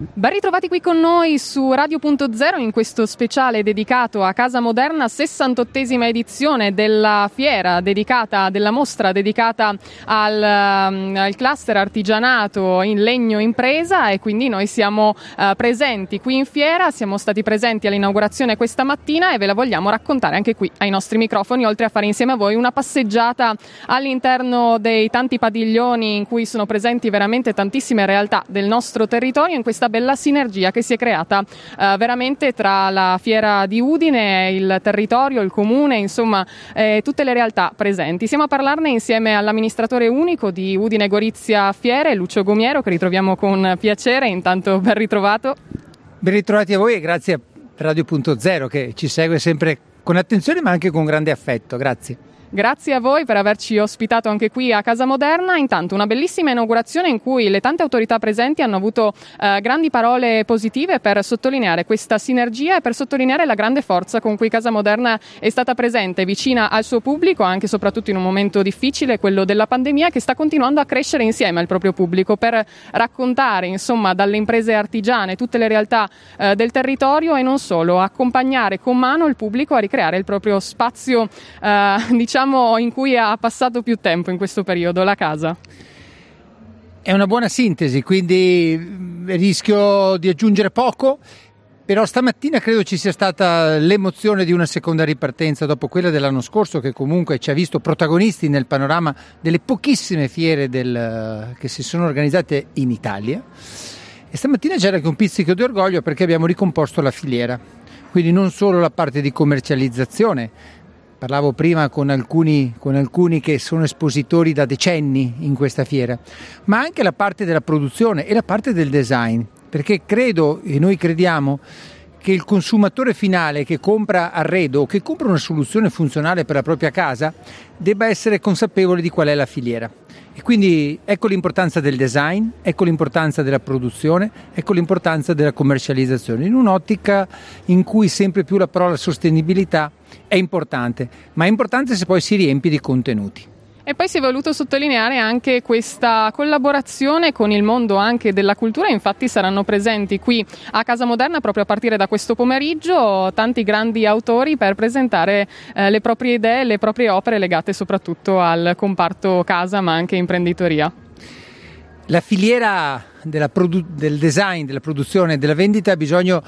Ben ritrovati qui con noi su Radio.0 in questo speciale dedicato a Casa Moderna, 68esima edizione della fiera dedicata, della mostra dedicata al, um, al cluster artigianato in legno impresa e quindi noi siamo uh, presenti qui in fiera, siamo stati presenti all'inaugurazione questa mattina e ve la vogliamo raccontare anche qui ai nostri microfoni, oltre a fare insieme a voi una passeggiata all'interno dei tanti padiglioni in cui sono presenti veramente tantissime realtà del nostro territorio. In questa bella sinergia che si è creata eh, veramente tra la fiera di Udine, il territorio, il comune, insomma eh, tutte le realtà presenti. Siamo a parlarne insieme all'amministratore unico di Udine Gorizia Fiere, Lucio Gomiero, che ritroviamo con piacere. Intanto ben ritrovato. Ben ritrovati a voi e grazie a Radio.0 che ci segue sempre con attenzione ma anche con grande affetto. Grazie. Grazie a voi per averci ospitato anche qui a Casa Moderna. Intanto una bellissima inaugurazione in cui le tante autorità presenti hanno avuto eh, grandi parole positive per sottolineare questa sinergia e per sottolineare la grande forza con cui Casa Moderna è stata presente, vicina al suo pubblico, anche e soprattutto in un momento difficile, quello della pandemia, che sta continuando a crescere insieme al proprio pubblico per raccontare, insomma, dalle imprese artigiane tutte le realtà eh, del territorio e non solo, accompagnare con mano il pubblico a ricreare il proprio spazio, eh, diciamo diciamo, in cui ha passato più tempo in questo periodo, la casa? È una buona sintesi, quindi mm, rischio di aggiungere poco, però stamattina credo ci sia stata l'emozione di una seconda ripartenza dopo quella dell'anno scorso che comunque ci ha visto protagonisti nel panorama delle pochissime fiere del, che si sono organizzate in Italia. E stamattina c'era anche un pizzico di orgoglio perché abbiamo ricomposto la filiera, quindi non solo la parte di commercializzazione, Parlavo prima con alcuni, con alcuni, che sono espositori da decenni in questa fiera, ma anche la parte della produzione e la parte del design, perché credo e noi crediamo che il consumatore finale che compra arredo o che compra una soluzione funzionale per la propria casa debba essere consapevole di qual è la filiera. E quindi ecco l'importanza del design, ecco l'importanza della produzione, ecco l'importanza della commercializzazione, in un'ottica in cui sempre più la parola sostenibilità è importante, ma è importante se poi si riempie di contenuti. E poi si è voluto sottolineare anche questa collaborazione con il mondo anche della cultura, infatti saranno presenti qui a Casa Moderna proprio a partire da questo pomeriggio tanti grandi autori per presentare eh, le proprie idee, le proprie opere legate soprattutto al comparto casa ma anche imprenditoria. La filiera produ- del design, della produzione e della vendita ha bisogno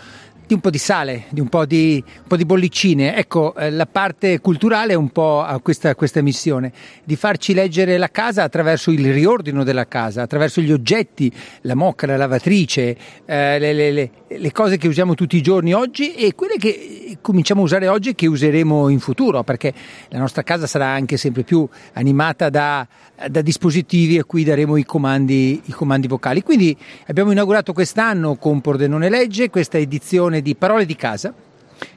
di un po' di sale, di un po' di, un po di bollicine. Ecco, eh, la parte culturale un po' ha questa, questa, missione, di farci leggere la casa attraverso il riordino della casa, attraverso gli oggetti, la mocca, la lavatrice, eh, le, le, le, le, cose che usiamo tutti i giorni oggi e quelle che cominciamo a usare oggi e che useremo in futuro, perché la nostra casa sarà anche sempre più animata da, da dispositivi a cui daremo i comandi, i comandi vocali. Quindi abbiamo inaugurato quest'anno con Pordenone Legge questa edizione di Parole di casa,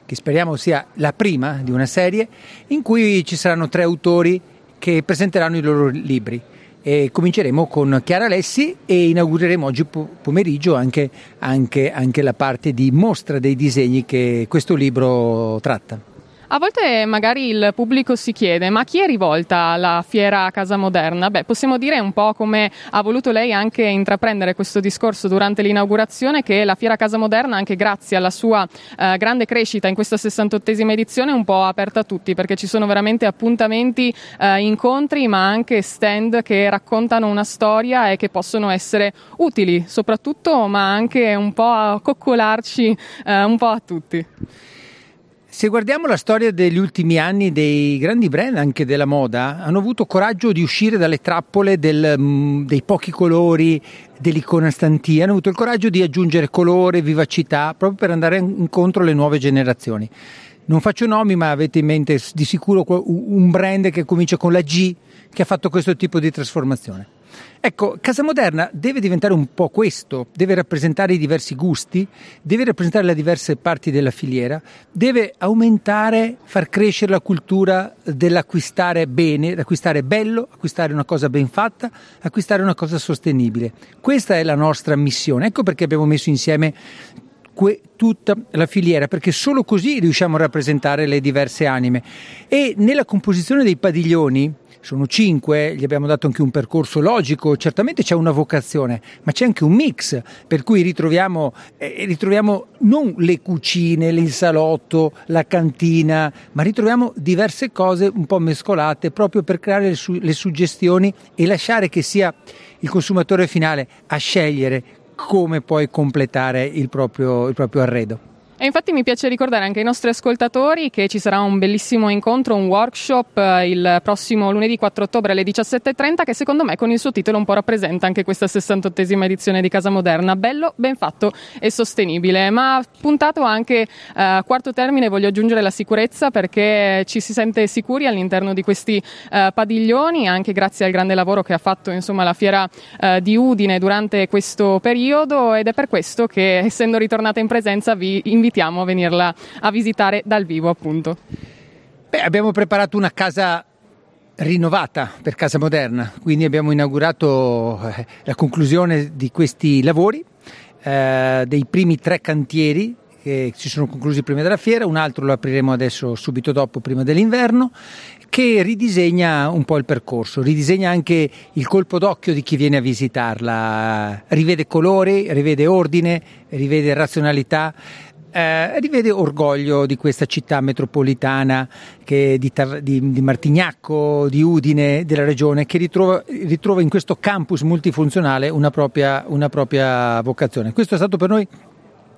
che speriamo sia la prima di una serie, in cui ci saranno tre autori che presenteranno i loro libri. E cominceremo con Chiara Alessi e inaugureremo oggi pomeriggio anche, anche, anche la parte di mostra dei disegni che questo libro tratta. A volte magari il pubblico si chiede ma chi è rivolta la fiera Casa Moderna? Beh, possiamo dire un po' come ha voluto lei anche intraprendere questo discorso durante l'inaugurazione che la fiera Casa Moderna, anche grazie alla sua eh, grande crescita in questa 68esima edizione, è un po' aperta a tutti perché ci sono veramente appuntamenti, eh, incontri ma anche stand che raccontano una storia e che possono essere utili soprattutto ma anche un po' a coccolarci eh, un po' a tutti. Se guardiamo la storia degli ultimi anni dei grandi brand, anche della moda, hanno avuto coraggio di uscire dalle trappole del, mm, dei pochi colori, dell'iconastantia, hanno avuto il coraggio di aggiungere colore, vivacità, proprio per andare incontro alle nuove generazioni. Non faccio nomi, ma avete in mente di sicuro un brand che comincia con la G che ha fatto questo tipo di trasformazione. Ecco, Casa Moderna deve diventare un po' questo, deve rappresentare i diversi gusti, deve rappresentare le diverse parti della filiera, deve aumentare, far crescere la cultura dell'acquistare bene, acquistare bello, acquistare una cosa ben fatta, acquistare una cosa sostenibile. Questa è la nostra missione. Ecco perché abbiamo messo insieme que- tutta la filiera, perché solo così riusciamo a rappresentare le diverse anime. E nella composizione dei padiglioni sono cinque, gli abbiamo dato anche un percorso logico, certamente c'è una vocazione, ma c'è anche un mix, per cui ritroviamo, eh, ritroviamo non le cucine, il salotto, la cantina, ma ritroviamo diverse cose un po' mescolate proprio per creare le, su- le suggestioni e lasciare che sia il consumatore finale a scegliere come poi completare il proprio, il proprio arredo. E infatti mi piace ricordare anche ai nostri ascoltatori che ci sarà un bellissimo incontro, un workshop eh, il prossimo lunedì 4 ottobre alle 17.30 che secondo me con il suo titolo un po' rappresenta anche questa 68esima edizione di Casa Moderna. Bello, ben fatto e sostenibile, ma puntato anche a uh, quarto termine voglio aggiungere la sicurezza perché ci si sente sicuri all'interno di questi uh, padiglioni anche grazie al grande lavoro che ha fatto insomma, la fiera uh, di Udine durante questo periodo ed è per questo che essendo ritornata in presenza vi invito invitiamo a venirla a visitare dal vivo appunto. Beh, abbiamo preparato una casa rinnovata per Casa Moderna, quindi abbiamo inaugurato eh, la conclusione di questi lavori, eh, dei primi tre cantieri che si sono conclusi prima della fiera, un altro lo apriremo adesso subito dopo, prima dell'inverno, che ridisegna un po' il percorso, ridisegna anche il colpo d'occhio di chi viene a visitarla, rivede colori, rivede ordine, rivede razionalità, eh, rivede orgoglio di questa città metropolitana di, di, di, Martignacco, di Udine, della regione, che ritrova, ritrova in questo campus multifunzionale una propria, una propria vocazione. Questo è stato per noi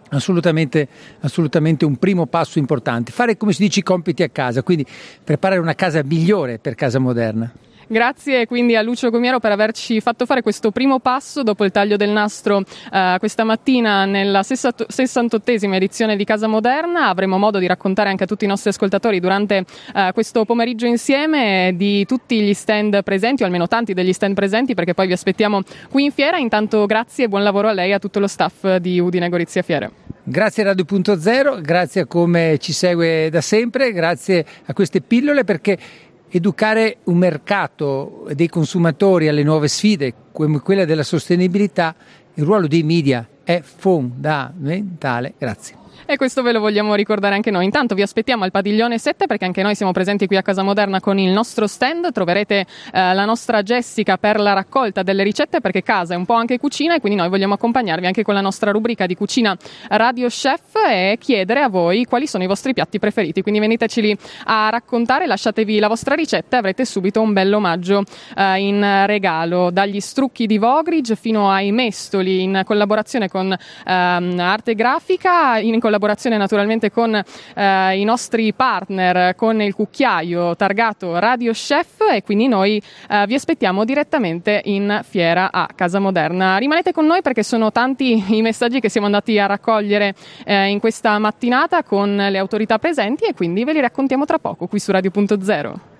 Assolutamente, assolutamente, un primo passo importante. Fare come si dice i compiti a casa, quindi preparare una casa migliore per casa moderna. Grazie quindi a Lucio Gomiero per averci fatto fare questo primo passo dopo il taglio del nastro eh, questa mattina nella 68esima edizione di Casa Moderna. Avremo modo di raccontare anche a tutti i nostri ascoltatori durante eh, questo pomeriggio insieme di tutti gli stand presenti, o almeno tanti degli stand presenti, perché poi vi aspettiamo qui in fiera. Intanto grazie e buon lavoro a lei e a tutto lo staff di Udine Gorizia Fiere. Grazie a Radio.0, grazie a come ci segue da sempre, grazie a queste pillole perché educare un mercato dei consumatori alle nuove sfide come quella della sostenibilità, il ruolo dei media è fondamentale. Grazie. E questo ve lo vogliamo ricordare anche noi. Intanto vi aspettiamo al padiglione 7 perché anche noi siamo presenti qui a Casa Moderna con il nostro stand. Troverete eh, la nostra Jessica per la raccolta delle ricette perché casa è un po' anche cucina e quindi noi vogliamo accompagnarvi anche con la nostra rubrica di cucina Radio Chef e chiedere a voi quali sono i vostri piatti preferiti. Quindi veniteceli a raccontare, lasciatevi la vostra ricetta e avrete subito un bel omaggio eh, in regalo. Dagli strucchi di Vogridge fino ai mestoli in collaborazione con ehm, Arte Grafica, in collaborazione collaborazione naturalmente con eh, i nostri partner, con il cucchiaio targato Radio Chef e quindi noi eh, vi aspettiamo direttamente in fiera a Casa Moderna. Rimanete con noi perché sono tanti i messaggi che siamo andati a raccogliere eh, in questa mattinata con le autorità presenti e quindi ve li raccontiamo tra poco qui su Radio.0.